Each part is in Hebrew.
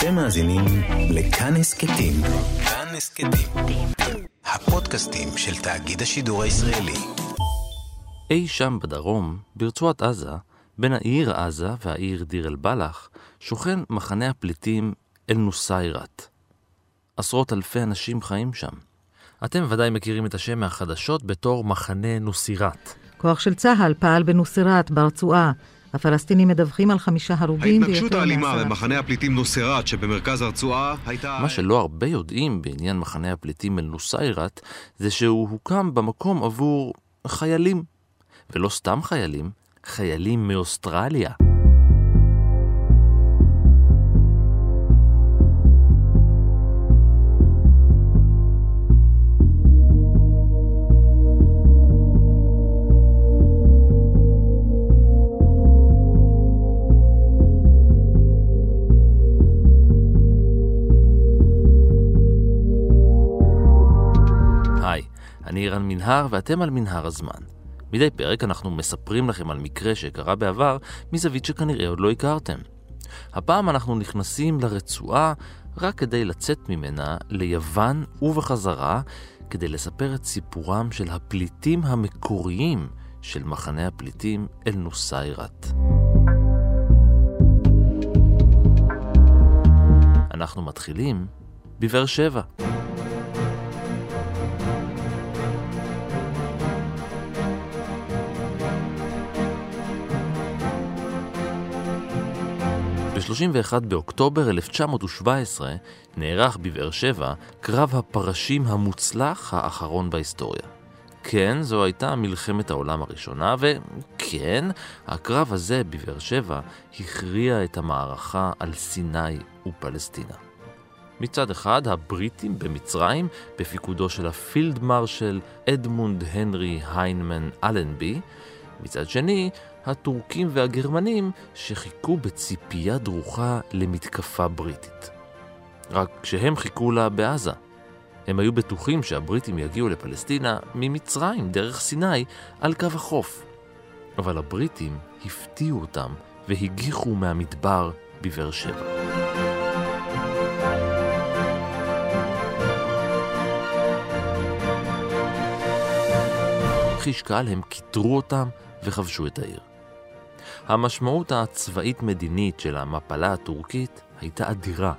אתם מאזינים לכאן הסכתים. כאן הסכתים. הפודקאסטים של תאגיד השידור הישראלי. אי שם בדרום, ברצועת עזה, בין העיר עזה והעיר דיר אל-בלח, שוכן מחנה הפליטים אל-נוסיירת. עשרות אלפי אנשים חיים שם. אתם ודאי מכירים את השם מהחדשות בתור מחנה נוסירת. כוח של צה"ל פעל בנוסרת, ברצועה. הפלסטינים מדווחים על חמישה הרוגים ההתנגשות האלימה במחנה הפליטים נוסרת שבמרכז הרצועה הייתה... מה שלא הרבה יודעים בעניין מחנה הפליטים אל-נוסיירת, זה שהוא הוקם במקום עבור חיילים. ולא סתם חיילים, חיילים מאוסטרליה. אני רן מנהר ואתם על מנהר הזמן. מדי פרק אנחנו מספרים לכם על מקרה שקרה בעבר מזווית שכנראה עוד לא הכרתם. הפעם אנחנו נכנסים לרצועה רק כדי לצאת ממנה ליוון ובחזרה כדי לספר את סיפורם של הפליטים המקוריים של מחנה הפליטים אל-נוסיירת. אנחנו מתחילים בבאר שבע. ב-31 באוקטובר 1917 נערך בבאר שבע קרב הפרשים המוצלח האחרון בהיסטוריה. כן, זו הייתה מלחמת העולם הראשונה, וכן, הקרב הזה בבאר שבע הכריע את המערכה על סיני ופלסטינה. מצד אחד, הבריטים במצרים, בפיקודו של הפילד מרשל אדמונד הנרי היינמן אלנבי, מצד שני, הטורקים והגרמנים שחיכו בציפייה דרוכה למתקפה בריטית. רק שהם חיכו לה בעזה. הם היו בטוחים שהבריטים יגיעו לפלסטינה ממצרים דרך סיני על קו החוף. אבל הבריטים הפתיעו אותם והגיחו מהמדבר בבאר שבע. חיש קל הם קיטרו אותם וכבשו את העיר. המשמעות הצבאית-מדינית של המפלה הטורקית הייתה אדירה.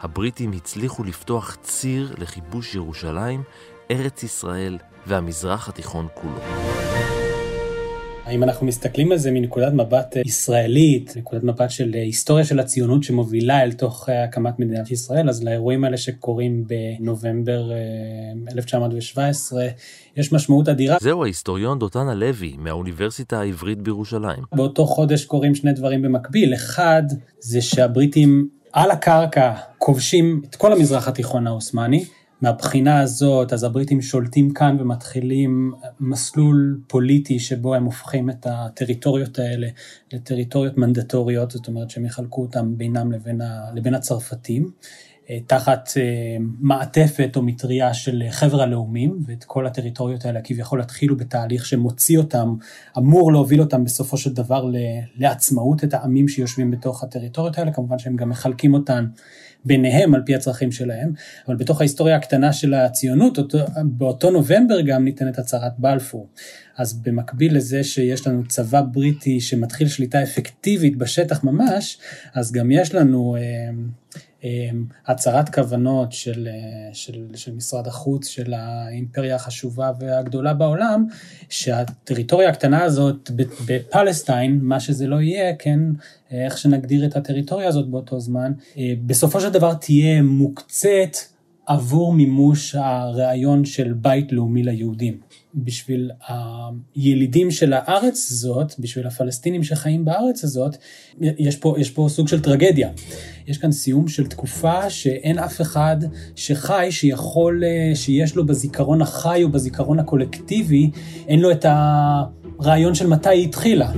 הבריטים הצליחו לפתוח ציר לכיבוש ירושלים, ארץ ישראל והמזרח התיכון כולו. אם אנחנו מסתכלים על זה מנקודת מבט ישראלית, נקודת מבט של היסטוריה של הציונות שמובילה אל תוך הקמת מדינת ישראל, אז לאירועים האלה שקורים בנובמבר 1917, יש משמעות אדירה. זהו ההיסטוריון דותן הלוי מהאוניברסיטה העברית בירושלים. באותו חודש קורים שני דברים במקביל, אחד זה שהבריטים על הקרקע כובשים את כל המזרח התיכון העות'מאני, מהבחינה הזאת, אז הבריטים שולטים כאן ומתחילים מסלול פוליטי שבו הם הופכים את הטריטוריות האלה לטריטוריות מנדטוריות, זאת אומרת שהם יחלקו אותם בינם לבין, ה, לבין הצרפתים, תחת מעטפת או מטריה של חבר הלאומים, ואת כל הטריטוריות האלה כביכול התחילו בתהליך שמוציא אותם, אמור להוביל אותם בסופו של דבר לעצמאות, את העמים שיושבים בתוך הטריטוריות האלה, כמובן שהם גם מחלקים אותן ביניהם על פי הצרכים שלהם, אבל בתוך ההיסטוריה הקטנה של הציונות, אותו, באותו נובמבר גם ניתנת הצהרת בלפור. אז במקביל לזה שיש לנו צבא בריטי שמתחיל שליטה אפקטיבית בשטח ממש, אז גם יש לנו אה, הצהרת כוונות של, אה, של, של משרד החוץ של האימפריה החשובה והגדולה בעולם, שהטריטוריה הקטנה הזאת בפלסטיין, מה שזה לא יהיה, כן, איך שנגדיר את הטריטוריה הזאת באותו זמן, בסופו של דבר תהיה מוקצת עבור מימוש הרעיון של בית לאומי ליהודים. בשביל הילידים של הארץ הזאת, בשביל הפלסטינים שחיים בארץ הזאת, יש פה, יש פה סוג של טרגדיה. יש כאן סיום של תקופה שאין אף אחד שחי, שיכול, שיש לו בזיכרון החי או בזיכרון הקולקטיבי, אין לו את הרעיון של מתי היא התחילה.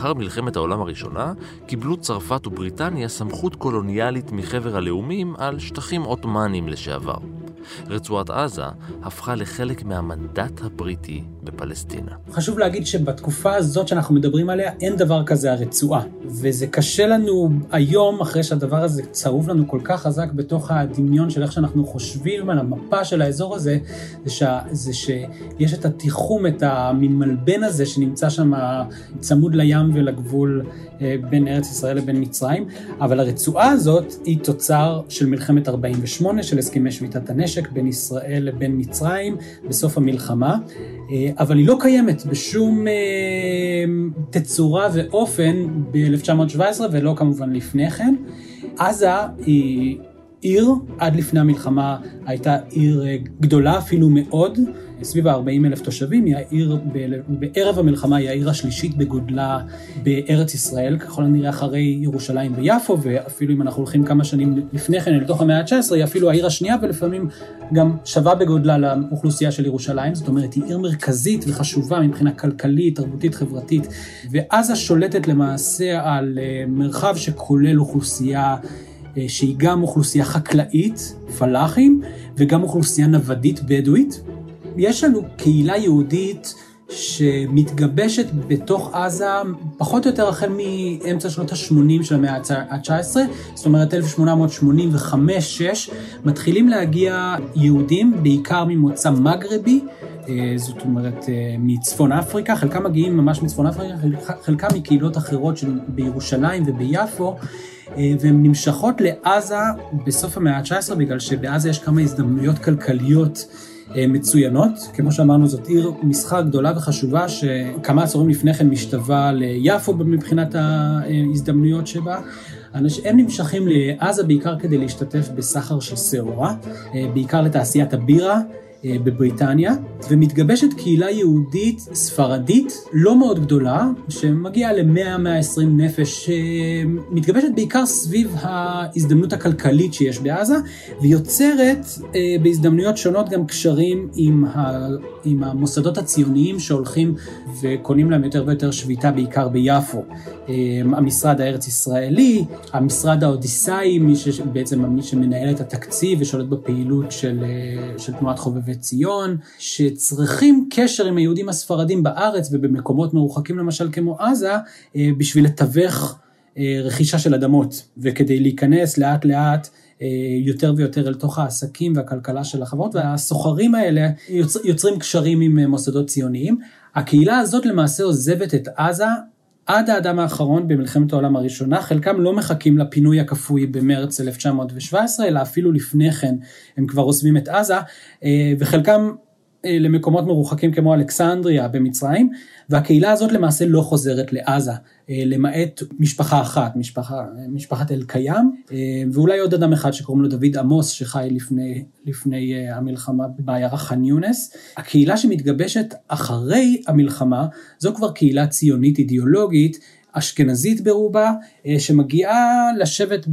לאחר מלחמת העולם הראשונה קיבלו צרפת ובריטניה סמכות קולוניאלית מחבר הלאומים על שטחים עות'מאנים לשעבר. רצועת עזה הפכה לחלק מהמנדט הבריטי בפלסטינה. חשוב להגיד שבתקופה הזאת שאנחנו מדברים עליה, אין דבר כזה הרצועה. וזה קשה לנו היום, אחרי שהדבר הזה צרוב לנו כל כך חזק בתוך הדמיון של איך שאנחנו חושבים על המפה של האזור הזה, זה, ש... זה שיש את התיחום, את המין מלבן הזה שנמצא שם צמוד לים ולגבול אה, בין ארץ ישראל לבין מצרים, אבל הרצועה הזאת היא תוצר של מלחמת 48, של הסכמי שביתת הנשק בין ישראל לבין מצרים בסוף המלחמה, אה, אבל היא לא קיימת בשום אה, תצורה ואופן ב-1917 ולא כמובן לפני כן. עזה היא עיר, עד לפני המלחמה הייתה עיר גדולה אפילו מאוד, סביב ה-40 אלף תושבים, היא העיר, בערב המלחמה היא העיר השלישית בגודלה בארץ ישראל, ככל הנראה אחרי ירושלים ויפו, ואפילו אם אנחנו הולכים כמה שנים לפני כן, אל תוך המאה ה-19, היא אפילו העיר השנייה, ולפעמים גם שווה בגודלה לאוכלוסייה של ירושלים, זאת אומרת, היא עיר מרכזית וחשובה מבחינה כלכלית, תרבותית, חברתית, ועזה שולטת למעשה על אה, מרחב שכולל אוכלוסייה אה, שהיא גם אוכלוסייה חקלאית, פלאחים, וגם אוכלוסייה נוודית בדואית. יש לנו קהילה יהודית שמתגבשת בתוך עזה פחות או יותר החל מאמצע שנות ה-80 של המאה ה-19, זאת אומרת 1885-6, מתחילים להגיע יהודים, בעיקר ממוצא מגרבי, אה, זאת אומרת אה, מצפון אפריקה, חלקם מגיעים ממש מצפון אפריקה, חלקם מקהילות אחרות בירושלים וביפו. אה, והן נמשכות לעזה בסוף המאה ה-19 בגלל שבעזה יש כמה הזדמנויות כלכליות מצוינות. כמו שאמרנו, זאת עיר מסחר גדולה וחשובה, שכמה עשורים לפני כן משתווה ליפו מבחינת ההזדמנויות שבה. הם נמשכים לעזה בעיקר כדי להשתתף בסחר של שעורה, אה, בעיקר לתעשיית הבירה. אה, בבריטניה, ומתגבשת קהילה יהודית ספרדית לא מאוד גדולה, שמגיעה ל-100-120 נפש, שמתגבשת בעיקר סביב ההזדמנות הכלכלית שיש בעזה, ויוצרת אה, בהזדמנויות שונות גם קשרים עם, ה, עם המוסדות הציוניים שהולכים וקונים להם יותר ויותר שביתה בעיקר ביפו. אה, המשרד הארץ ישראלי, המשרד האודיסאי, מי שבעצם מי שמנהל את התקציב ושולט בפעילות של, של תנועת חובבי וציון, שצריכים קשר עם היהודים הספרדים בארץ ובמקומות מרוחקים למשל כמו עזה, אה, בשביל לתווך אה, רכישה של אדמות, וכדי להיכנס לאט לאט אה, יותר ויותר אל תוך העסקים והכלכלה של החברות, והסוחרים האלה יוצר, יוצרים קשרים עם מוסדות ציוניים. הקהילה הזאת למעשה עוזבת את עזה עד האדם האחרון במלחמת העולם הראשונה, חלקם לא מחכים לפינוי הכפוי במרץ 1917, אלא אפילו לפני כן הם כבר עוזבים את עזה, אה, וחלקם למקומות מרוחקים כמו אלכסנדריה במצרים, והקהילה הזאת למעשה לא חוזרת לעזה, אה, למעט משפחה אחת, משפחה, משפחת אל-קיים, ואולי עוד אדם אחד שקוראים לו דוד עמוס, שחי לפני, לפני המלחמה בעיירה ח'אן יונס. הקהילה שמתגבשת אחרי המלחמה, זו כבר קהילה ציונית אידיאולוגית, אשכנזית ברובה, אה, שמגיעה לשבת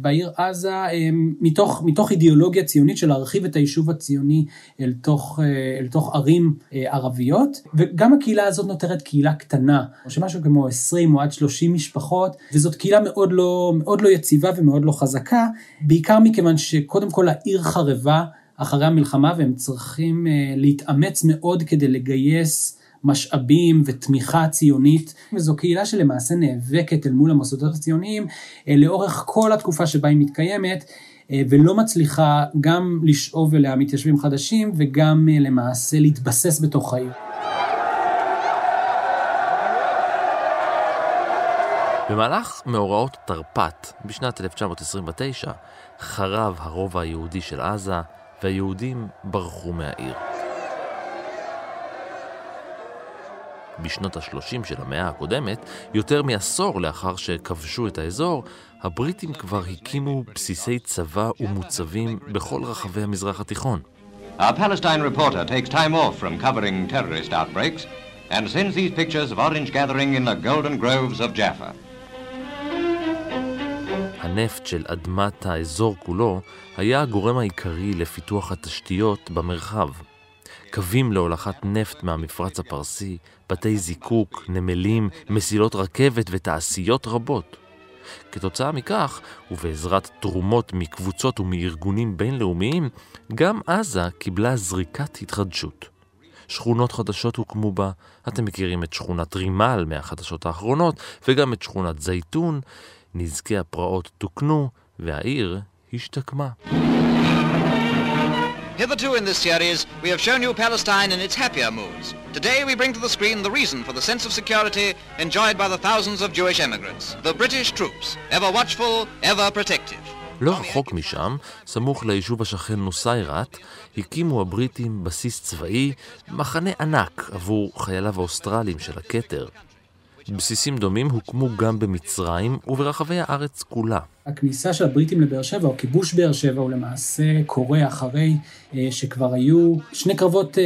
בעיר עזה אה, מתוך, מתוך אידיאולוגיה ציונית של להרחיב את היישוב הציוני אל תוך, אה, אל תוך ערים ערביות, וגם הקהילה הזאת נותרת קהילה קטנה, או שמשהו כמו 20 או עד 30 משפחות, וזאת קהילה מאוד לא, מאוד לא יציבה ומאוד לא חזקה, בעיקר מכיוון שקודם כל העיר חרבה אחרי המלחמה והם צריכים להתאמץ מאוד כדי לגייס משאבים ותמיכה ציונית, וזו קהילה שלמעשה נאבקת אל מול המוסדות הציוניים אה, לאורך כל התקופה שבה היא מתקיימת. אה, ולא מצליחה גם לשאוב אליה מתיישבים חדשים וגם אה, למעשה להתבסס בתוך העיר. במהלך מאורעות תרפ"ט בשנת 1929 חרב הרובע היהודי של עזה והיהודים ברחו מהעיר. בשנות ה-30 של המאה הקודמת, יותר מעשור לאחר שכבשו את האזור, הבריטים כבר הקימו בסיסי צבא ומוצבים בכל רחבי המזרח התיכון. Our Palestine reporter takes time off from covering terrorist outbreaks and sends these pictures of orange gathering in the golden groves of Jaffa. הנפט של אדמת האזור כולו היה הגורם העיקרי לפיתוח התשתיות במרחב. קווים להולכת נפט מהמפרץ הפרסי, בתי זיקוק, נמלים, מסילות רכבת ותעשיות רבות. כתוצאה מכך, ובעזרת תרומות מקבוצות ומארגונים בינלאומיים, גם עזה קיבלה זריקת התחדשות. שכונות חדשות הוקמו בה. אתם מכירים את שכונת רימל מהחדשות האחרונות, וגם את שכונת זייתון. נזקי הפרעות תוקנו, והעיר השתקמה. Hitherto in this series, we have shown you Palestine in its happier moods. Today we bring to the screen the reason for the sense of security enjoyed by the thousands of Jewish immigrants. The British troops, ever watchful, ever protective. לא רחוק משם, סמוך ליישוב השכן נוסיירת, הקימו הבריטים בסיס צבאי, מחנה ענק עבור חייליו האוסטרלים של הכתר. בסיסים דומים הוקמו גם במצרים וברחבי הארץ כולה. הכניסה של הבריטים לבאר שבע, או כיבוש באר שבע, הוא למעשה קורה אחרי אה, שכבר היו שני קרבות אה,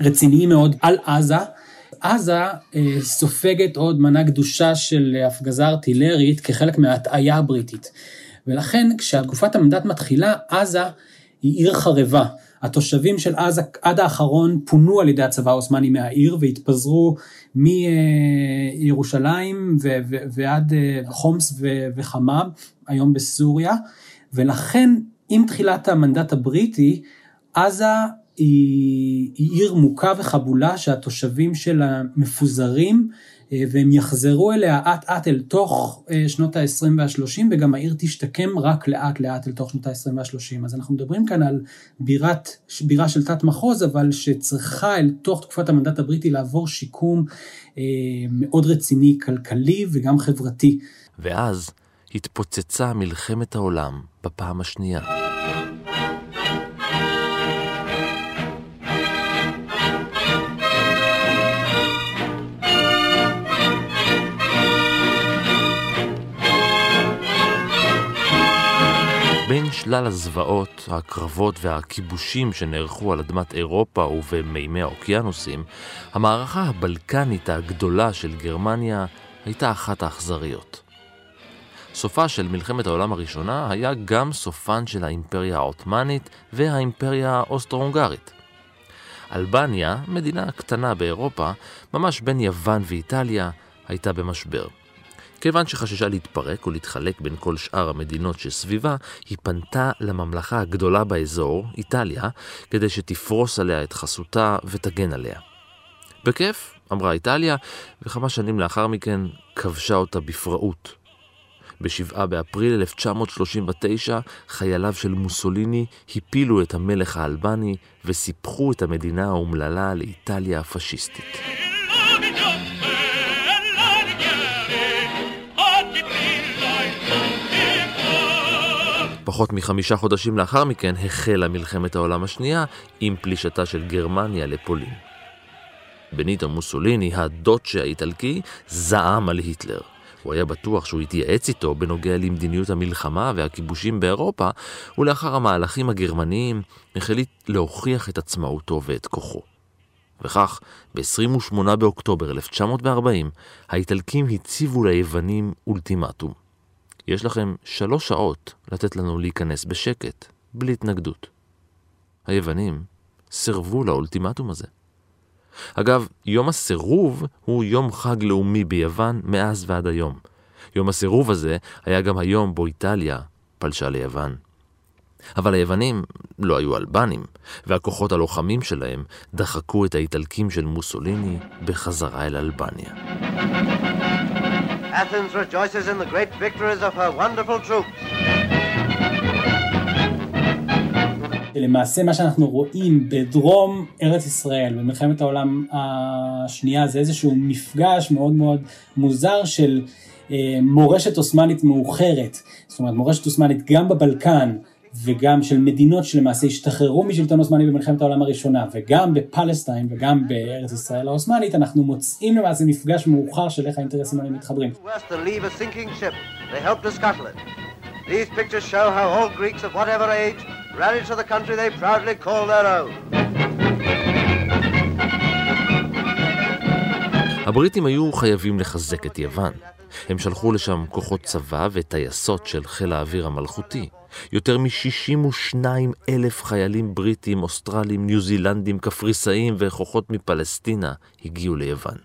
רציניים מאוד על עזה. עזה אה, סופגת עוד מנה גדושה של הפגזה ארטילרית כחלק מההטעיה הבריטית. ולכן כשתקופת המנדט מתחילה, עזה היא עיר חרבה. התושבים של עזה עד האחרון פונו על ידי הצבא העות'מאני מהעיר והתפזרו מירושלים ועד אה, חומס וחמה, היום בסוריה, ולכן עם תחילת המנדט הבריטי, עזה היא, היא עיר מוכה וחבולה שהתושבים שלה מפוזרים והם יחזרו אליה אט אט אל תוך אה, שנות ה-20 וה-30 וגם העיר תשתקם רק לאט לאט אל תוך שנות ה-20 וה-30. אז אנחנו מדברים כאן על בירת, בירה של תת מחוז אבל שצריכה אל תוך תקופת המנדט הבריטי לעבור שיקום אה, מאוד רציני כלכלי וגם חברתי. ואז התפוצצה מלחמת העולם בפעם השנייה. בין שלל הזוועות, הקרבות והכיבושים שנערכו על אדמת אירופה ובמימי האוקיינוסים, המערכה הבלקנית הגדולה של גרמניה הייתה אחת האכזריות. סופה של מלחמת העולם הראשונה היה גם סופן של האימפריה העות'מאנית והאימפריה האוסטרו-הונגרית. אלבניה, מדינה קטנה באירופה, ממש בין יוון ואיטליה, הייתה במשבר. כיוון שחששה להתפרק ולהתחלק בין כל שאר המדינות שסביבה, היא פנתה לממלכה הגדולה באזור, איטליה, כדי שתפרוס עליה את חסותה ותגן עליה. בכיף, אמרה איטליה, וכמה שנים לאחר מכן כבשה אותה בפראות. ב-7 באפריל 1939 חייליו של מוסוליני הפילו את המלך האלבני וסיפחו את המדינה האומללה לאיטליה הפשיסטית. פחות מחמישה חודשים לאחר מכן החלה מלחמת העולם השנייה עם פלישתה של גרמניה לפולין. בניטו מוסוליני, הדוצ'ה האיטלקי, זעם על היטלר. הוא היה בטוח שהוא התייעץ איתו בנוגע למדיניות המלחמה והכיבושים באירופה, ולאחר המהלכים הגרמניים החליט להוכיח את עצמאותו ואת כוחו. וכך, ב-28 באוקטובר 1940, האיטלקים הציבו ליוונים אולטימטום. יש לכם שלוש שעות לתת לנו להיכנס בשקט, בלי התנגדות. היוונים סירבו לאולטימטום הזה. אגב, יום הסירוב הוא יום חג לאומי ביוון מאז ועד היום. יום הסירוב הזה היה גם היום בו איטליה פלשה ליוון. אבל היוונים לא היו אלבנים, והכוחות הלוחמים שלהם דחקו את האיטלקים של מוסוליני בחזרה אל אלבניה. Athens rejoices in the great victories of her wonderful troops. למעשה מה שאנחנו רואים בדרום ארץ ישראל במלחמת העולם השנייה זה איזשהו מפגש מאוד מאוד מוזר של אה, מורשת עות'מאנית מאוחרת, זאת אומרת מורשת עות'מאנית גם בבלקן וגם של מדינות שלמעשה השתחררו משלטון עות'מאני במלחמת העולם הראשונה וגם בפלסטיין וגם בארץ ישראל העות'מאנית אנחנו מוצאים למעשה מפגש מאוחר של איך האינטרסים האלה מתחברים. These pictures show how all Greeks of whatever age rallied to the country they proudly call their own. הבריטים היו חייבים לחזק את יוון. הם שלחו לשם כוחות צבא וטייסות של חיל האוויר המלכותי. יותר מ-62 אלף חיילים בריטים, אוסטרלים, ניו זילנדים, קפריסאים וכוחות מפלסטינה הגיעו ליוון.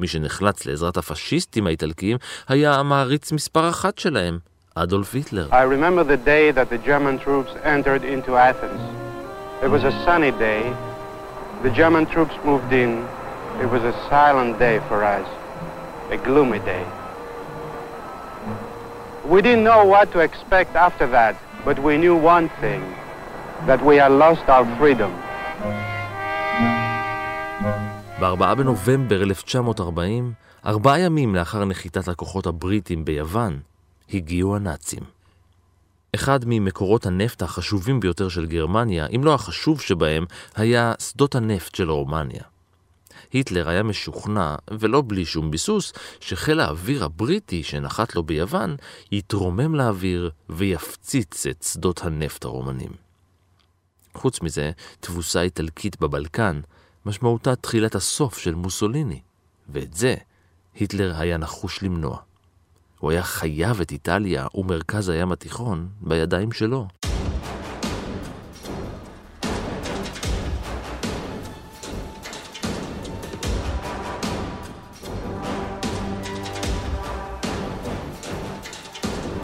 מי שנחלץ לעזרת הפשיסטים האיטלקיים היה המעריץ מספר אחת שלהם, אדולף היטלר. The German troops moved in. It was a silent day for us, a gloomy day. We didn't know what to expect after that, but we knew one thing, that we had lost our freedom. ב-4 בנובמבר 1940, ארבעה ימים לאחר נחיתת הכוחות הבריטים ביוון, הגיעו הנאצים. אחד ממקורות הנפט החשובים ביותר של גרמניה, אם לא החשוב שבהם, היה שדות הנפט של רומניה. היטלר היה משוכנע, ולא בלי שום ביסוס, שחיל האוויר הבריטי שנחת לו ביוון, יתרומם לאוויר ויפציץ את שדות הנפט הרומנים. חוץ מזה, תבוסה איטלקית בבלקן, משמעותה תחילת הסוף של מוסוליני, ואת זה היטלר היה נחוש למנוע. הוא היה חייב את איטליה ומרכז הים התיכון בידיים שלו.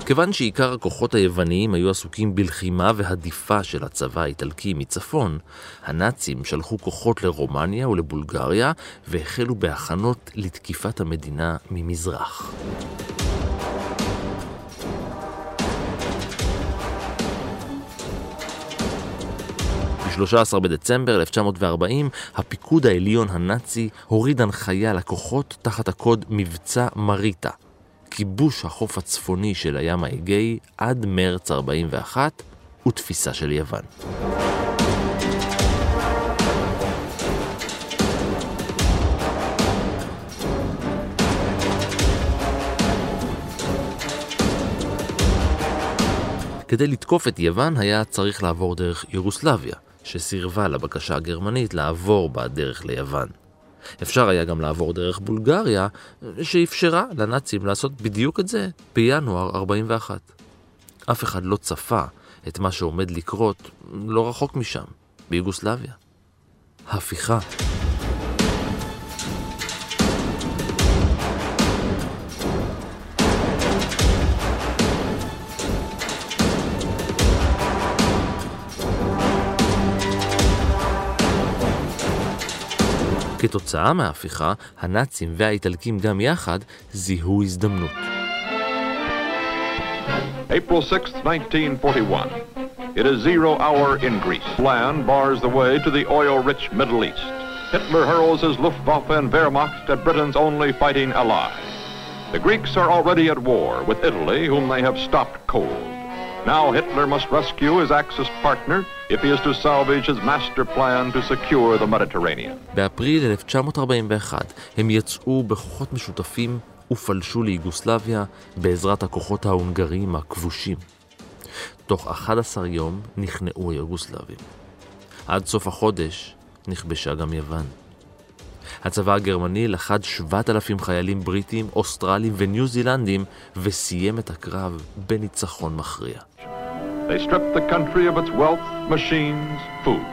כיוון שעיקר הכוחות היווניים היו עסוקים בלחימה והדיפה של הצבא האיטלקי מצפון, הנאצים שלחו כוחות לרומניה ולבולגריה והחלו בהכנות לתקיפת המדינה ממזרח. ב-13 בדצמבר 1940, הפיקוד העליון הנאצי הוריד הנחיה לכוחות תחת הקוד מבצע מריטה, כיבוש החוף הצפוני של הים האגאי עד מרץ 41 ותפיסה של יוון. כדי לתקוף את יוון היה צריך לעבור דרך יוגוסלביה, שסירבה לבקשה הגרמנית לעבור בדרך ליוון. אפשר היה גם לעבור דרך בולגריה, שאפשרה לנאצים לעשות בדיוק את זה בינואר 41. אף אחד לא צפה את מה שעומד לקרות לא רחוק משם, ביוגוסלביה. הפיכה. כתוצאה מההפיכה, הנאצים והאיטלקים גם יחד זיהו הזדמנות. April 6, 1941. It is zero hour in Greece. Land bars the way to the oil-rich Middle East. Hitler hurls his Luftwaffe and Wehrmacht at Britain's only fighting ally. The Greeks are already at war with Italy, whom they have stopped cold. Now Hitler must rescue his Axis partner if he is to salvage his master plan to secure the Mediterranean. באפריל 1941 הם יצאו בכוחות משותפים ופלשו ליוגוסלביה בעזרת הכוחות ההונגריים הכבושים. תוך 11 יום נכנעו היוגוסלבים. עד סוף החודש נכבשה גם יוון. הצבא הגרמני לחד 7,000 חיילים בריטים, אוסטרלים וניו זילנדים וסיים את הקרב בניצחון מכריע. They stripped the country of its wealth, machines, food.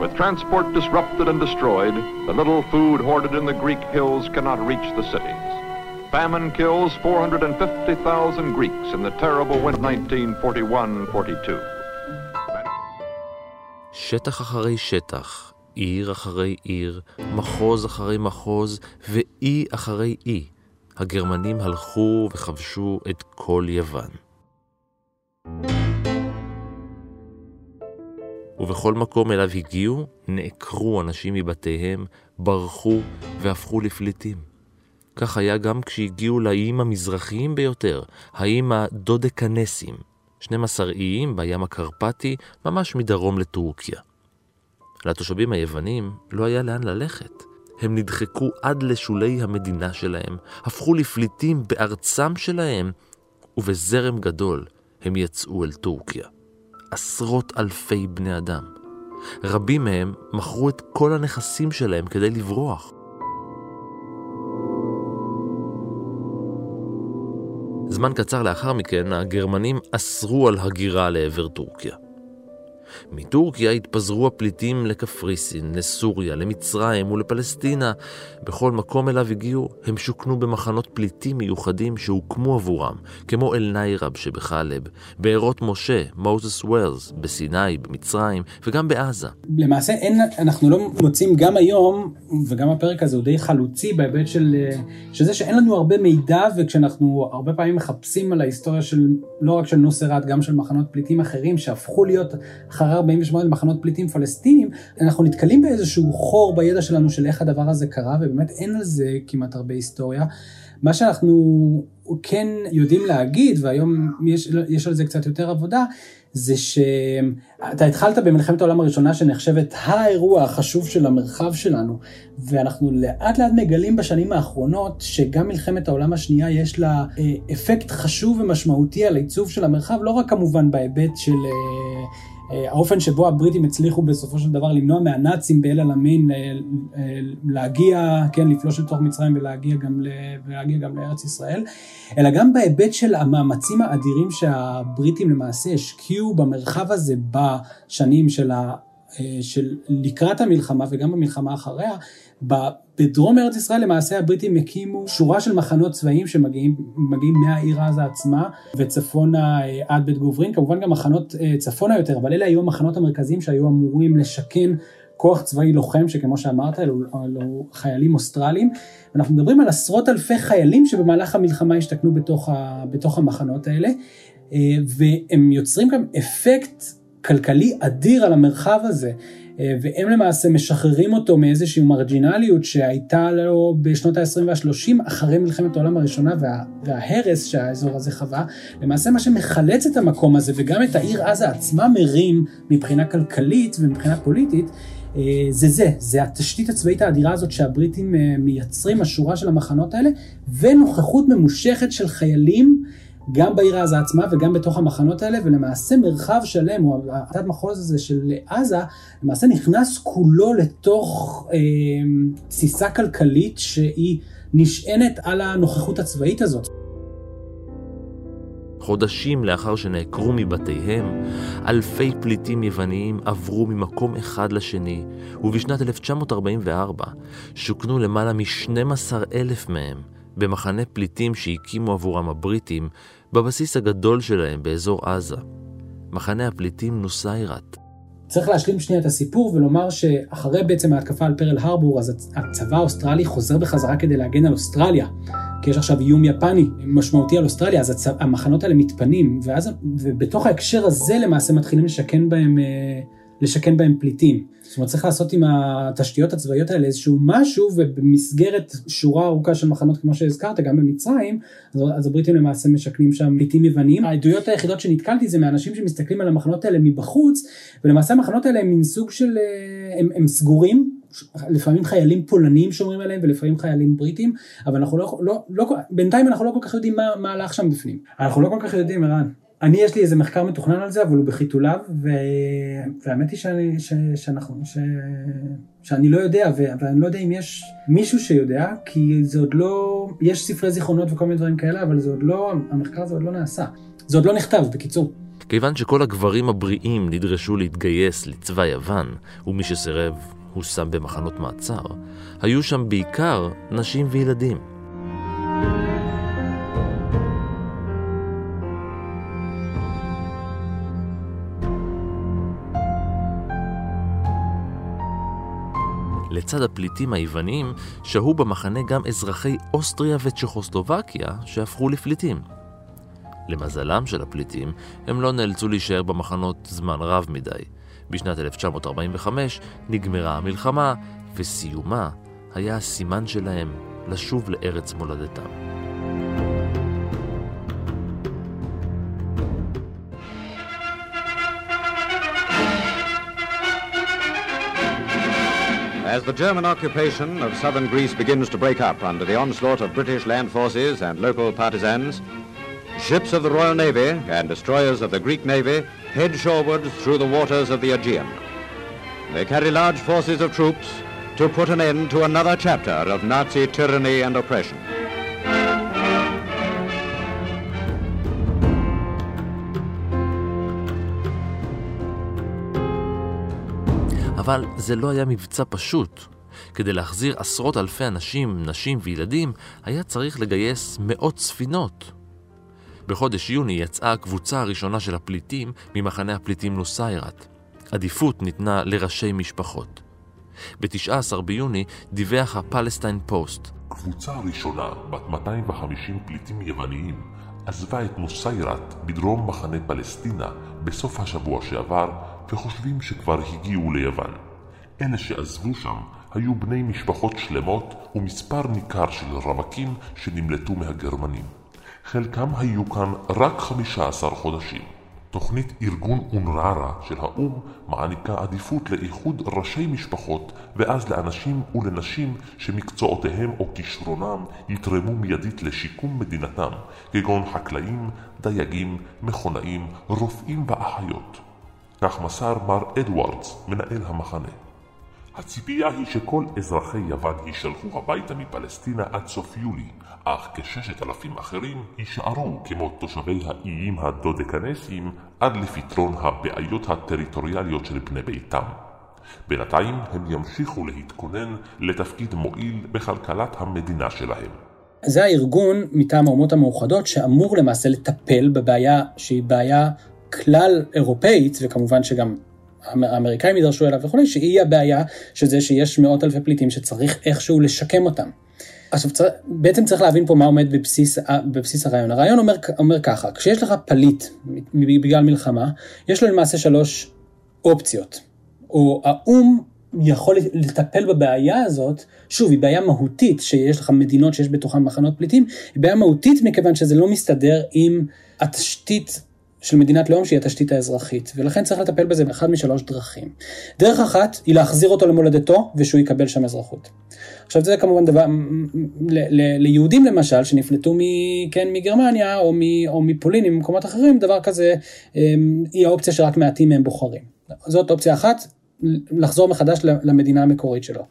With transport disrupted and destroyed, the little food hoarded in the Greek hills cannot reach the cities. Famine kills 450,000 Greeks in the terrible winter 1941-42. שטח אחרי שטח, עיר אחרי עיר, מחוז אחרי מחוז ואי אחרי אי, הגרמנים הלכו וכבשו את כל יוון. ובכל מקום אליו הגיעו, נעקרו אנשים מבתיהם, ברחו והפכו לפליטים. כך היה גם כשהגיעו לאיים המזרחיים ביותר, האיים הדודקנסים, 12 איים בים הקרפטי, ממש מדרום לטורקיה. לתושבים היוונים לא היה לאן ללכת. הם נדחקו עד לשולי המדינה שלהם, הפכו לפליטים בארצם שלהם, ובזרם גדול הם יצאו אל טורקיה. עשרות אלפי בני אדם. רבים מהם מכרו את כל הנכסים שלהם כדי לברוח. זמן קצר לאחר מכן, הגרמנים אסרו על הגירה לעבר טורקיה. מטורקיה התפזרו הפליטים לקפריסין, לסוריה, למצרים ולפלסטינה. בכל מקום אליו הגיעו, הם שוכנו במחנות פליטים מיוחדים שהוקמו עבורם, כמו אל-ניירב שבחלב, בארות משה, מוזס ווילס, בסיני, במצרים וגם בעזה. למעשה אין, אנחנו לא מוצאים גם היום, וגם הפרק הזה הוא די חלוצי בהיבט של, של זה שאין לנו הרבה מידע, וכשאנחנו הרבה פעמים מחפשים על ההיסטוריה של, לא רק של נוסרת, גם של מחנות פליטים אחרים שהפכו להיות אחרי 48 מחנות פליטים פלסטינים, אנחנו נתקלים באיזשהו חור בידע שלנו של איך הדבר הזה קרה, ובאמת אין על זה כמעט הרבה היסטוריה. מה שאנחנו כן יודעים להגיד, והיום יש, יש על זה קצת יותר עבודה, זה שאתה התחלת במלחמת העולם הראשונה שנחשבת האירוע החשוב של המרחב שלנו, ואנחנו לאט לאט מגלים בשנים האחרונות שגם מלחמת העולם השנייה יש לה אה, אפקט חשוב ומשמעותי על העיצוב של המרחב, לא רק כמובן בהיבט של... אה, האופן שבו הבריטים הצליחו בסופו של דבר למנוע מהנאצים באל עלמין להגיע, כן, לפלוש לתוך מצרים ולהגיע גם, ולהגיע גם לארץ ישראל, אלא גם בהיבט של המאמצים האדירים שהבריטים למעשה השקיעו במרחב הזה בשנים של ה... של לקראת המלחמה וגם במלחמה אחריה, בדרום ארץ ישראל למעשה הבריטים הקימו שורה של מחנות צבאיים שמגיעים מהעיר עזה עצמה וצפונה אה, עד בית גוברין, כמובן גם מחנות אה, צפונה יותר, אבל אלה היו המחנות המרכזיים שהיו אמורים לשכן כוח צבאי לוחם, שכמו שאמרת, אלו, אלו חיילים אוסטרלים. אנחנו מדברים על עשרות אלפי חיילים שבמהלך המלחמה השתכנו בתוך, בתוך המחנות האלה, אה, והם יוצרים גם אפקט כלכלי אדיר על המרחב הזה. אה, והם למעשה משחררים אותו מאיזושהי מרג'ינליות שהייתה לו בשנות ה-20 וה-30 אחרי מלחמת העולם הראשונה וה, וההרס שהאזור הזה חווה, למעשה מה שמחלץ את המקום הזה וגם את העיר עזה עצמה מרים מבחינה כלכלית ומבחינה פוליטית, אה, זה זה, זה התשתית הצבאית האדירה הזאת שהבריטים אה, מייצרים, השורה של המחנות האלה, ונוכחות ממושכת של חיילים גם בעיר עזה עצמה וגם בתוך המחנות האלה, ולמעשה מרחב שלם, או התת מחוז הזה של עזה, למעשה נכנס כולו לתוך אה, תסיסה כלכלית שהיא נשענת על הנוכחות הצבאית הזאת. חודשים לאחר שנעקרו מבתיהם, אלפי פליטים יווניים עברו ממקום אחד לשני, ובשנת 1944 שוכנו למעלה מ-12 אלף מהם במחנה פליטים שהקימו עבורם הבריטים בבסיס הגדול שלהם באזור עזה, מחנה הפליטים נוסייראת. צריך להשלים שנייה את הסיפור ולומר שאחרי בעצם ההתקפה על פרל הרבור, אז הצבא האוסטרלי חוזר בחזרה כדי להגן על אוסטרליה. כי יש עכשיו איום יפני משמעותי על אוסטרליה, אז הצ... המחנות האלה מתפנים, ואז, ובתוך ההקשר הזה למעשה מתחילים לשכן בהם, אה, לשכן בהם פליטים. זאת אומרת, צריך לעשות עם התשתיות הצבאיות האלה איזשהו משהו, ובמסגרת שורה ארוכה של מחנות, כמו שהזכרת, גם במצרים, אז הבריטים למעשה משקנים שם פליטים יווניים. העדויות היחידות שנתקלתי זה מאנשים שמסתכלים על המחנות האלה מבחוץ, ולמעשה המחנות האלה הם מין סוג של, אה, הם, הם סגורים, לפעמים חיילים פולנים שומרים עליהם ולפעמים חיילים בריטים, אבל אנחנו לא, לא, לא, בינתיים אנחנו לא כל כך יודעים מה, מה הלך שם בפנים. אנחנו לא כל כך יודעים, ערן. אני יש לי איזה מחקר מתוכנן על זה אבל הוא בחיתוליו ו... והאמת היא שאני, ש... שאנחנו, ש... שאני לא יודע ו... ואני לא יודע אם יש מישהו שיודע כי זה עוד לא, יש ספרי זיכרונות וכל מיני דברים כאלה אבל זה עוד לא, המחקר הזה עוד לא נעשה, זה עוד לא נכתב בקיצור. כיוון שכל הגברים הבריאים נדרשו להתגייס לצבא יוון ומי שסירב הושם במחנות מעצר, היו שם בעיקר נשים וילדים. לצד הפליטים היווניים, שהו במחנה גם אזרחי אוסטריה וצ'כוסלובקיה שהפכו לפליטים. למזלם של הפליטים, הם לא נאלצו להישאר במחנות זמן רב מדי. בשנת 1945 נגמרה המלחמה, וסיומה היה הסימן שלהם לשוב לארץ מולדתם. As the German occupation of southern Greece begins to break up under the onslaught of British land forces and local partisans, ships of the Royal Navy and destroyers of the Greek Navy head shoreward through the waters of the Aegean. They carry large forces of troops to put an end to another chapter of Nazi tyranny and oppression. אבל זה לא היה מבצע פשוט. כדי להחזיר עשרות אלפי אנשים, נשים וילדים, היה צריך לגייס מאות ספינות. בחודש יוני יצאה הקבוצה הראשונה של הפליטים ממחנה הפליטים נוסיירת. עדיפות ניתנה לראשי משפחות. ב-19 ביוני דיווח הפלסטיין פוסט. קבוצה ראשונה, בת 250 פליטים יווניים, עזבה את נוסיירת בדרום מחנה פלסטינה בסוף השבוע שעבר, וחושבים שכבר הגיעו ליוון. אלה שעזבו שם היו בני משפחות שלמות ומספר ניכר של רווקים שנמלטו מהגרמנים. חלקם היו כאן רק 15 חודשים. תוכנית ארגון אונררה של האו"ם מעניקה עדיפות לאיחוד ראשי משפחות ואז לאנשים ולנשים שמקצועותיהם או כישרונם יתרמו מיידית לשיקום מדינתם, כגון חקלאים, דייגים, מכונאים, רופאים ואחיות. כך מסר מר אדוארדס, מנהל המחנה. הציפייה היא שכל אזרחי יוון יישלחו הביתה מפלסטינה עד סוף יולי, אך כששת אלפים אחרים יישארו כמו תושבי האיים הדודקנסיים עד לפתרון הבעיות הטריטוריאליות של בני ביתם. בינתיים הם ימשיכו להתכונן לתפקיד מועיל בכלכלת המדינה שלהם. זה הארגון מטעם האומות המאוחדות שאמור למעשה לטפל בבעיה שהיא בעיה כלל אירופאית, וכמובן שגם האמריקאים יידרשו אליו וכולי, שהיא הבעיה של זה שיש מאות אלפי פליטים שצריך איכשהו לשקם אותם. עכשיו. בעצם צריך להבין פה מה עומד בבסיס, בבסיס הרעיון. הרעיון אומר, אומר ככה, כשיש לך פליט בגלל מלחמה, יש לו למעשה שלוש אופציות. או האו"ם יכול לטפל בבעיה הזאת, שוב, היא בעיה מהותית, שיש לך מדינות שיש בתוכן מחנות פליטים, היא בעיה מהותית מכיוון שזה לא מסתדר עם התשתית של מדינת לאום שהיא התשתית האזרחית, ולכן צריך לטפל בזה באחד משלוש דרכים. דרך אחת היא להחזיר אותו למולדתו ושהוא יקבל שם אזרחות. עכשיו זה כמובן דבר, ל, ל, ליהודים למשל שנפלטו מ, כן, מגרמניה או, מ, או מפולין ממקומות אחרים, דבר כזה אמ, היא האופציה שרק מעטים מהם בוחרים. זאת אופציה אחת, לחזור מחדש למדינה המקורית שלו.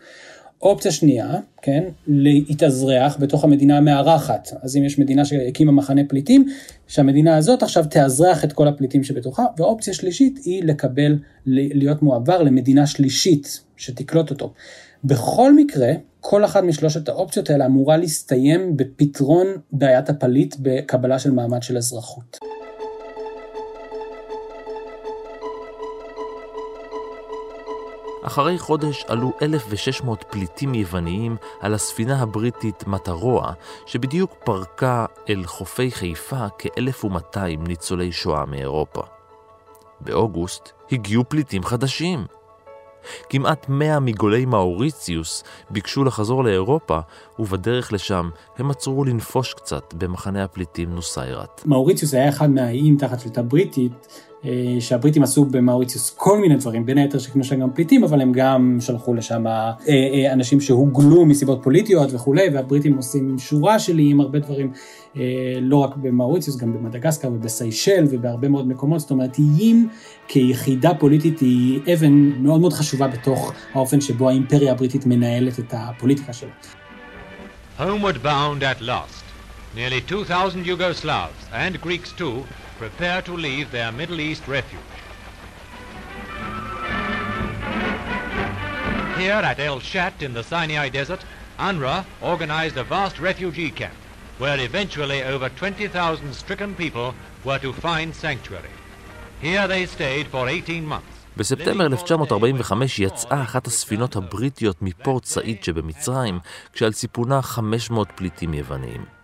אופציה שנייה, כן, להתאזרח בתוך המדינה המארחת. אז אם יש מדינה שהקימה מחנה פליטים, שהמדינה הזאת עכשיו תאזרח את כל הפליטים שבתוכה, ואופציה שלישית היא לקבל, להיות מועבר למדינה שלישית שתקלוט אותו. בכל מקרה, כל אחת משלושת האופציות האלה אמורה להסתיים בפתרון בעיית הפליט בקבלה של מעמד של אזרחות. אחרי חודש עלו 1,600 פליטים יווניים על הספינה הבריטית מטרוע, שבדיוק פרקה אל חופי חיפה כ-1,200 ניצולי שואה מאירופה. באוגוסט הגיעו פליטים חדשים. כמעט 100 מגולי מאוריציוס ביקשו לחזור לאירופה, ובדרך לשם הם עצרו לנפוש קצת במחנה הפליטים נוסיירת. מאוריציוס היה אחד מהאיים תחת שליטה בריטית, שהבריטים עשו במאוריציוס כל מיני דברים, בין היתר שכנו שם גם פליטים, אבל הם גם שלחו לשם אה, אה, אנשים שהוגלו מסיבות פוליטיות וכולי, והבריטים עושים שורה של איים, הרבה דברים, לא רק במאוריציוס, גם במדגסקר ובסיישל ובהרבה מאוד מקומות, זאת אומרת, איים כיחידה פוליטית היא אבן מאוד מאוד חשובה בתוך האופן שבו האימפריה הבריטית מנהלת את הפוליטיקה שלה. Homeward bound at last, nearly 2,000 Yugoslavs and Greeks too prepare to leave their Middle East refuge. Here at El Shat in the Sinai Desert, UNRWA organized a vast refugee camp where eventually over 20,000 stricken people were to find sanctuary. Here they stayed for 18 months. בספטמבר 1945 יצאה אחת הספינות הבריטיות מפורט סעיד שבמצרים, כשעל סיפונה 500 פליטים יווניים.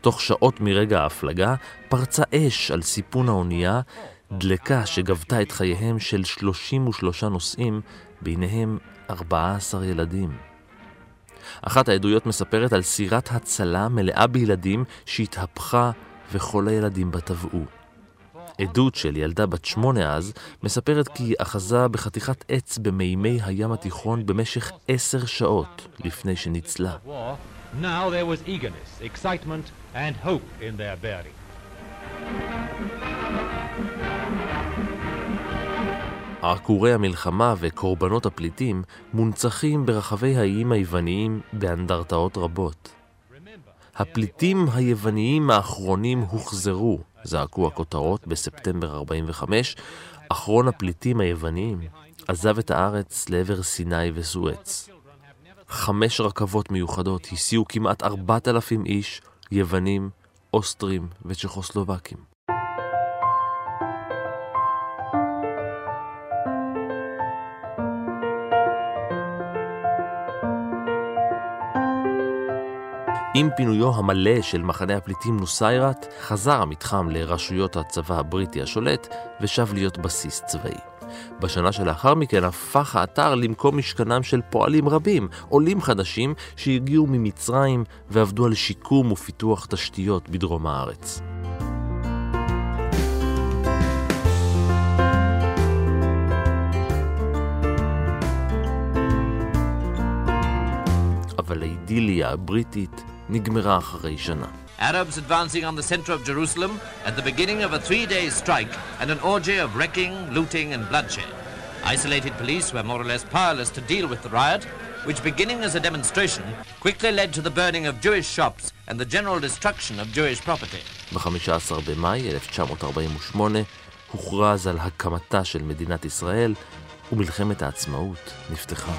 תוך שעות מרגע ההפלגה פרצה אש על סיפון האונייה, דלקה שגבתה את חייהם של 33 נוסעים, ביניהם 14 ילדים. אחת העדויות מספרת על סירת הצלה מלאה בילדים שהתהפכה וכל הילדים בה טבעו. עדות של ילדה בת שמונה אז מספרת כי אחזה בחתיכת עץ במימי הים התיכון במשך עשר שעות לפני שניצלה. Now there was eagerness, excitement and hope in their bearing. עקורי המלחמה וקורבנות הפליטים מונצחים ברחבי האיים היווניים באנדרטאות רבות. הפליטים היווניים האחרונים הוחזרו, זעקו הכותרות בספטמבר 45, אחרון הפליטים היווניים עזב את הארץ לעבר סיני וסואץ. חמש רכבות מיוחדות הסיעו כמעט 4,000 איש, יוונים, אוסטרים וצ'כוסלובקים. עם פינויו המלא של מחנה הפליטים נוסיירת, חזר המתחם לרשויות הצבא הבריטי השולט ושב להיות בסיס צבאי. בשנה שלאחר מכן הפך האתר למקום משכנם של פועלים רבים, עולים חדשים שהגיעו ממצרים ועבדו על שיקום ופיתוח תשתיות בדרום הארץ. אבל האידיליה הבריטית נגמרה אחרי שנה. Arabs advancing on the center of Jerusalem at the beginning of a three-day strike and an orgy of wrecking, looting and bloodshed. Isolated police were more or less powerless to deal with the riot, which beginning as a demonstration quickly led to the burning of Jewish shops and the general destruction of Jewish property. ב-15 במאי 1948 הוכרז על הקמתה של מדינת ישראל ומלחמת העצמאות נפתחה.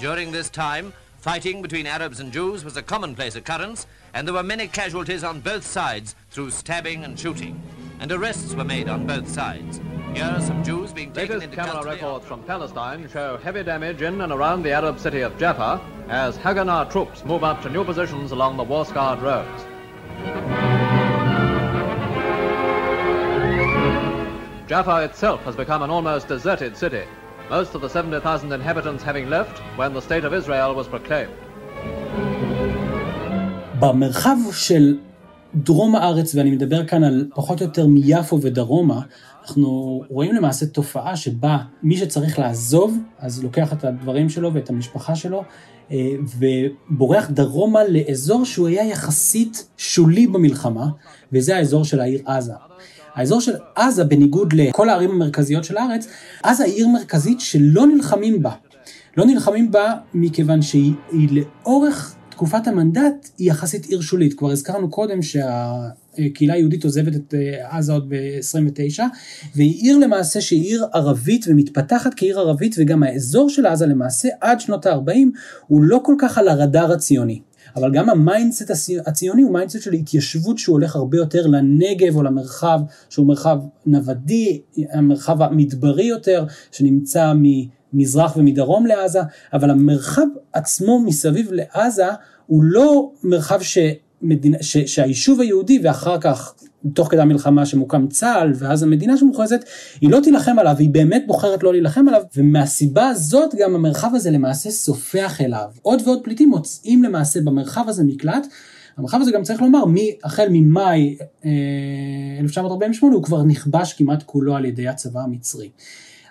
During this time, Fighting between Arabs and Jews was a commonplace occurrence, and there were many casualties on both sides through stabbing and shooting. And arrests were made on both sides. Here are some Jews being taken Latest into camera custody. reports from Palestine show heavy damage in and around the Arab city of Jaffa as Haganah troops move up to new positions along the war-scarred roads. Jaffa itself has become an almost deserted city, most of the 70,000 inhabitants having left when the state of Israel was proclaimed. במרחב של דרום הארץ, ואני מדבר כאן על פחות או יותר מיפו ודרומה, אנחנו רואים למעשה תופעה שבה מי שצריך לעזוב, אז לוקח את הדברים שלו ואת המשפחה שלו, אה, ובורח דרומה לאזור שהוא היה יחסית שולי במלחמה, וזה האזור של העיר עזה. האזור של עזה, בניגוד לכל הערים המרכזיות של הארץ, עזה היא עיר מרכזית שלא נלחמים בה. לא נלחמים בה מכיוון שהיא לאורך תקופת המנדט היא יחסית עיר שולית. כבר הזכרנו קודם שהקהילה היהודית עוזבת את עזה עוד ב-29, והיא עיר למעשה שהיא עיר ערבית ומתפתחת כעיר ערבית, וגם האזור של עזה למעשה עד שנות ה-40 הוא לא כל כך על הרדאר הציוני. אבל גם ה mindset הציוני הוא mindset של התיישבות שהוא הולך הרבה יותר לנגב או למרחב שהוא מרחב נוודי, המרחב המדברי יותר, שנמצא ממזרח ומדרום לעזה, אבל המרחב עצמו מסביב לעזה הוא לא מרחב ש... מדינה, ש, שהיישוב היהודי ואחר כך תוך כדי המלחמה שמוקם צה"ל ואז המדינה שמוכרזת היא לא תילחם עליו היא באמת בוחרת לא להילחם עליו ומהסיבה הזאת גם המרחב הזה למעשה סופח אליו עוד ועוד פליטים מוצאים למעשה במרחב הזה מקלט המרחב הזה גם צריך לומר החל ממאי אה, 1948 הוא כבר נכבש כמעט כולו על ידי הצבא המצרי.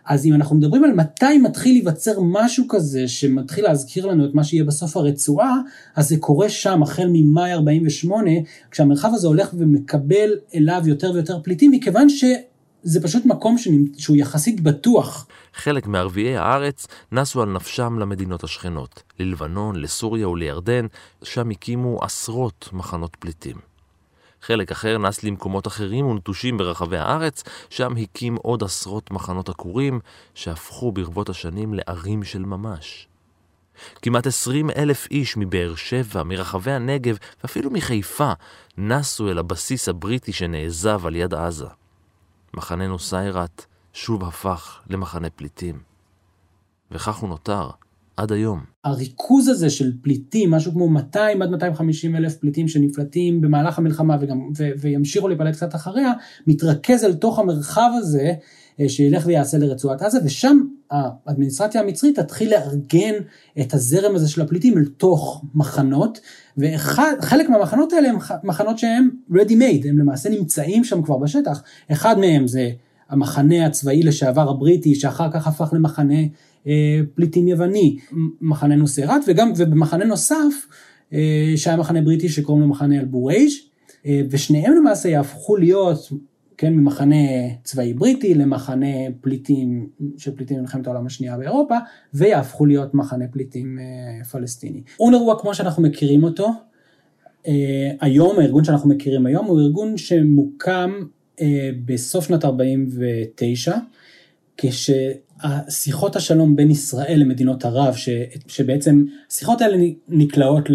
אז אם אנחנו מדברים על מתי מתחיל להיווצר משהו כזה שמתחיל להזכיר לנו את מה שיהיה בסוף הרצועה, אז זה קורה שם החל ממאי 48, כשהמרחב הזה הולך ומקבל אליו יותר ויותר פליטים, מכיוון שזה פשוט מקום שהוא יחסית בטוח. חלק מערביי הארץ נסו על נפשם למדינות השכנות, ללבנון, לסוריה ולירדן, שם הקימו עשרות מחנות פליטים. חלק אחר נס למקומות אחרים ונטושים ברחבי הארץ, שם הקים עוד עשרות מחנות עקורים, שהפכו ברבות השנים לערים של ממש. כמעט עשרים אלף איש מבאר שבע, מרחבי הנגב ואפילו מחיפה נסו אל הבסיס הבריטי שנעזב על יד עזה. מחננו סיירת שוב הפך למחנה פליטים. וכך הוא נותר עד היום. הריכוז הזה של פליטים, משהו כמו 200 עד 250 אלף פליטים שנפלטים במהלך המלחמה וגם, ו, וימשיכו להיפלט קצת אחריה, מתרכז אל תוך המרחב הזה שילך ויעשה לרצועת עזה, ושם האדמיניסטרציה המצרית תתחיל לארגן את הזרם הזה של הפליטים אל תוך מחנות, וחלק מהמחנות האלה הם מחנות שהם ready made, הם למעשה נמצאים שם כבר בשטח, אחד מהם זה המחנה הצבאי לשעבר הבריטי, שאחר כך הפך למחנה פליטים יווני, מחנה נוסרת, וגם, ובמחנה נוסף, שהיה מחנה בריטי שקוראים לו מחנה אל-בורייג', ושניהם למעשה יהפכו להיות, כן, ממחנה צבאי בריטי למחנה פליטים, של פליטים במלחמת העולם השנייה באירופה, ויהפכו להיות מחנה פליטים פלסטיני. אונרווה כמו שאנחנו מכירים אותו, היום, הארגון שאנחנו מכירים היום, הוא ארגון שמוקם אה, בסוף שנת 49, כששיחות השלום בין ישראל למדינות ערב, ש, שבעצם השיחות האלה נקלעות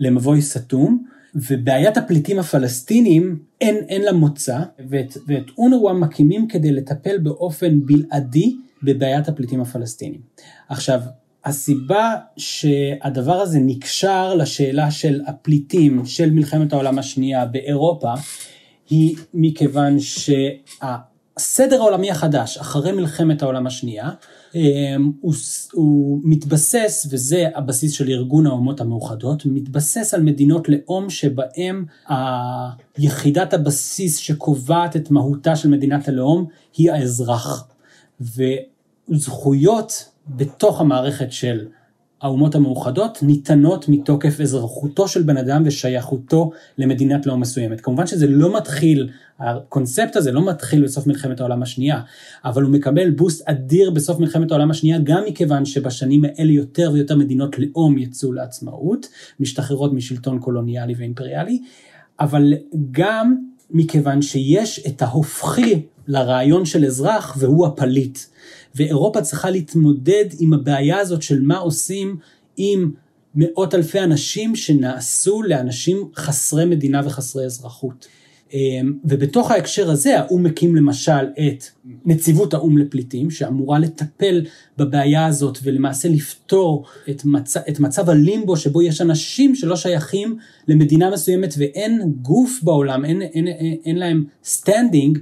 למבוי סתום, ובעיית הפליטים הפלסטינים אין, אין לה מוצא, ואת, ואת אונרווה מקימים כדי לטפל באופן בלעדי בבעיית הפליטים הפלסטינים. עכשיו, הסיבה שהדבר הזה נקשר לשאלה של הפליטים של מלחמת העולם השנייה באירופה, היא מכיוון שהסדר העולמי החדש אחרי מלחמת העולם השנייה אמ, הוא, הוא מתבסס, וזה הבסיס של ארגון האומות המאוחדות, מתבסס על מדינות לאום שבהם יחידת הבסיס שקובעת את מהותה של מדינת הלאום היא האזרח. וזכויות בתוך המערכת של האומות המאוחדות ניתנות מתוקף אזרחותו של בן אדם ושייכותו למדינת לאום מסוימת. כמובן שזה לא מתחיל, הקונספט הזה לא מתחיל בסוף מלחמת העולם השנייה, אבל הוא מקבל בוסט אדיר בסוף מלחמת העולם השנייה, גם מכיוון שבשנים האלה יותר ויותר מדינות לאום יצאו לעצמאות, משתחררות משלטון קולוניאלי ואימפריאלי, אבל גם מכיוון שיש את ההופכי לרעיון של אזרח והוא הפליט. ואירופה צריכה להתמודד עם הבעיה הזאת של מה עושים עם מאות אלפי אנשים שנעשו לאנשים חסרי מדינה וחסרי אזרחות. אמ, ובתוך ההקשר הזה האו"ם מקים למשל את נציבות האו"ם לפליטים שאמורה לטפל בבעיה הזאת ולמעשה לפתור את, מצ... את מצב הלימבו שבו יש אנשים שלא שייכים למדינה מסוימת ואין גוף בעולם, אין, אין, אין, אין להם standing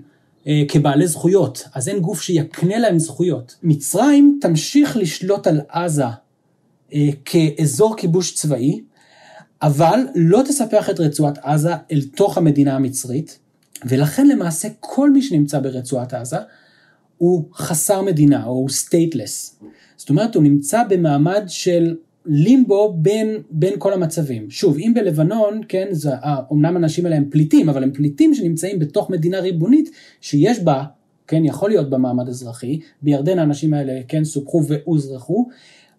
אה, כבעלי זכויות, אז אין גוף שיקנה להם זכויות. מצרים תמשיך לשלוט על עזה אה, כאזור כיבוש צבאי, אבל לא תספח את רצועת עזה אל תוך המדינה המצרית, ולכן למעשה כל מי שנמצא ברצועת עזה הוא חסר מדינה, או הוא stateless. זאת אומרת, הוא נמצא במעמד של לימבו בין, בין כל המצבים. שוב, אם בלבנון, כן, זה, אומנם האנשים האלה הם פליטים, אבל הם פליטים שנמצאים בתוך מדינה ריבונית שיש בה, כן, יכול להיות בה מעמד אזרחי, בירדן האנשים האלה, כן, סופחו והוזרחו,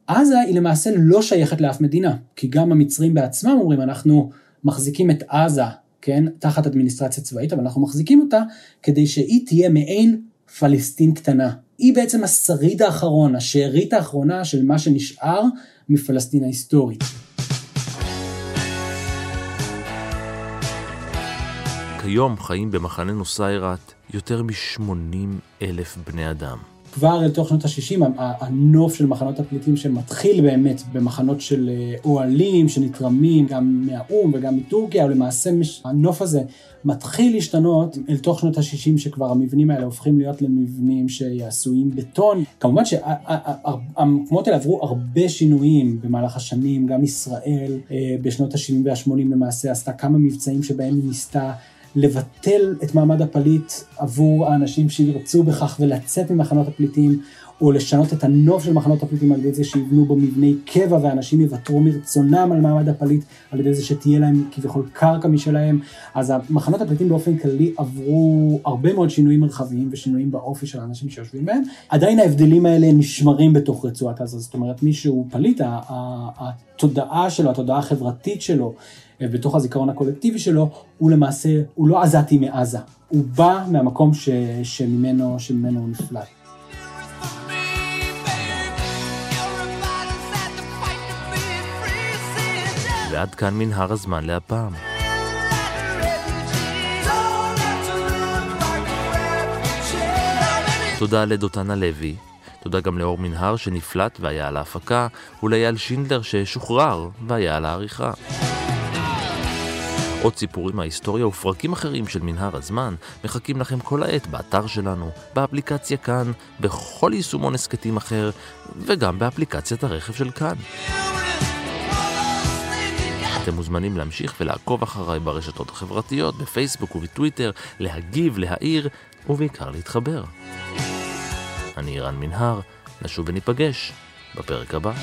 עזה היא למעשה לא שייכת לאף מדינה, כי גם המצרים בעצמם אומרים, אנחנו מחזיקים את עזה, כן, תחת אדמיניסטרציה צבאית, אבל אנחנו מחזיקים אותה כדי שהיא תהיה מעין פלסטין קטנה. היא בעצם השריד האחרון, השארית האחרונה של מה שנשאר מפלסטין ההיסטורית. כיום חיים במחנה נוסיירת יותר מ-80 אלף בני אדם. כבר אל תוך שנות ה-60, הנוף של מחנות הפליטים שמתחיל באמת במחנות של אה, אוהלים שנתרמים גם מהאו"ם וגם מטורקיה, ולמעשה הנוף הזה מתחיל להשתנות אל תוך שנות ה-60, שכבר המבנים האלה הופכים להיות למבנים שעשויים בטון. כמובן שהמקומות האלה עברו הרבה שינויים במהלך השנים, גם ישראל אה, בשנות ה-70 וה-80 למעשה עשתה כמה מבצעים שבהם היא ניסתה לבטל את מעמד הפליט עבור האנשים שירצו בכך ולצאת ממחנות הפליטים, או לשנות את הנוף של מחנות הפליטים על ידי זה שיבנו בו מבני קבע ואנשים יוותרו מרצונם על מעמד הפליט, על ידי זה שתהיה להם כביכול קרקע משלהם. אז מחנות הפליטים באופן כללי עברו הרבה מאוד שינויים מרחביים ושינויים באופי של האנשים שיושבים בהם. עדיין ההבדלים האלה נשמרים בתוך רצועת עזה, זאת אומרת מי שהוא פליט, התודעה שלו, התודעה החברתית שלו, בתוך הזיכרון הקולקטיבי שלו, הוא למעשה, הוא לא עזתי מעזה, הוא בא מהמקום ש, שממנו, שממנו הוא נפלט. ועד כאן מנהר הזמן להפעם. תודה לדותנה לוי, תודה גם לאור מנהר שנפלט והיה על ההפקה, ולאייל שינדלר ששוחרר והיה על העריכה. עוד סיפורים מההיסטוריה ופרקים אחרים של מנהר הזמן מחכים לכם כל העת באתר שלנו, באפליקציה כאן, בכל יישומון הסכתים אחר, וגם באפליקציית הרכב של כאן. אתם מוזמנים להמשיך ולעקוב אחריי ברשתות החברתיות, בפייסבוק ובטוויטר, להגיב, להעיר, ובעיקר להתחבר. אני רן מנהר, נשוב וניפגש בפרק הבא.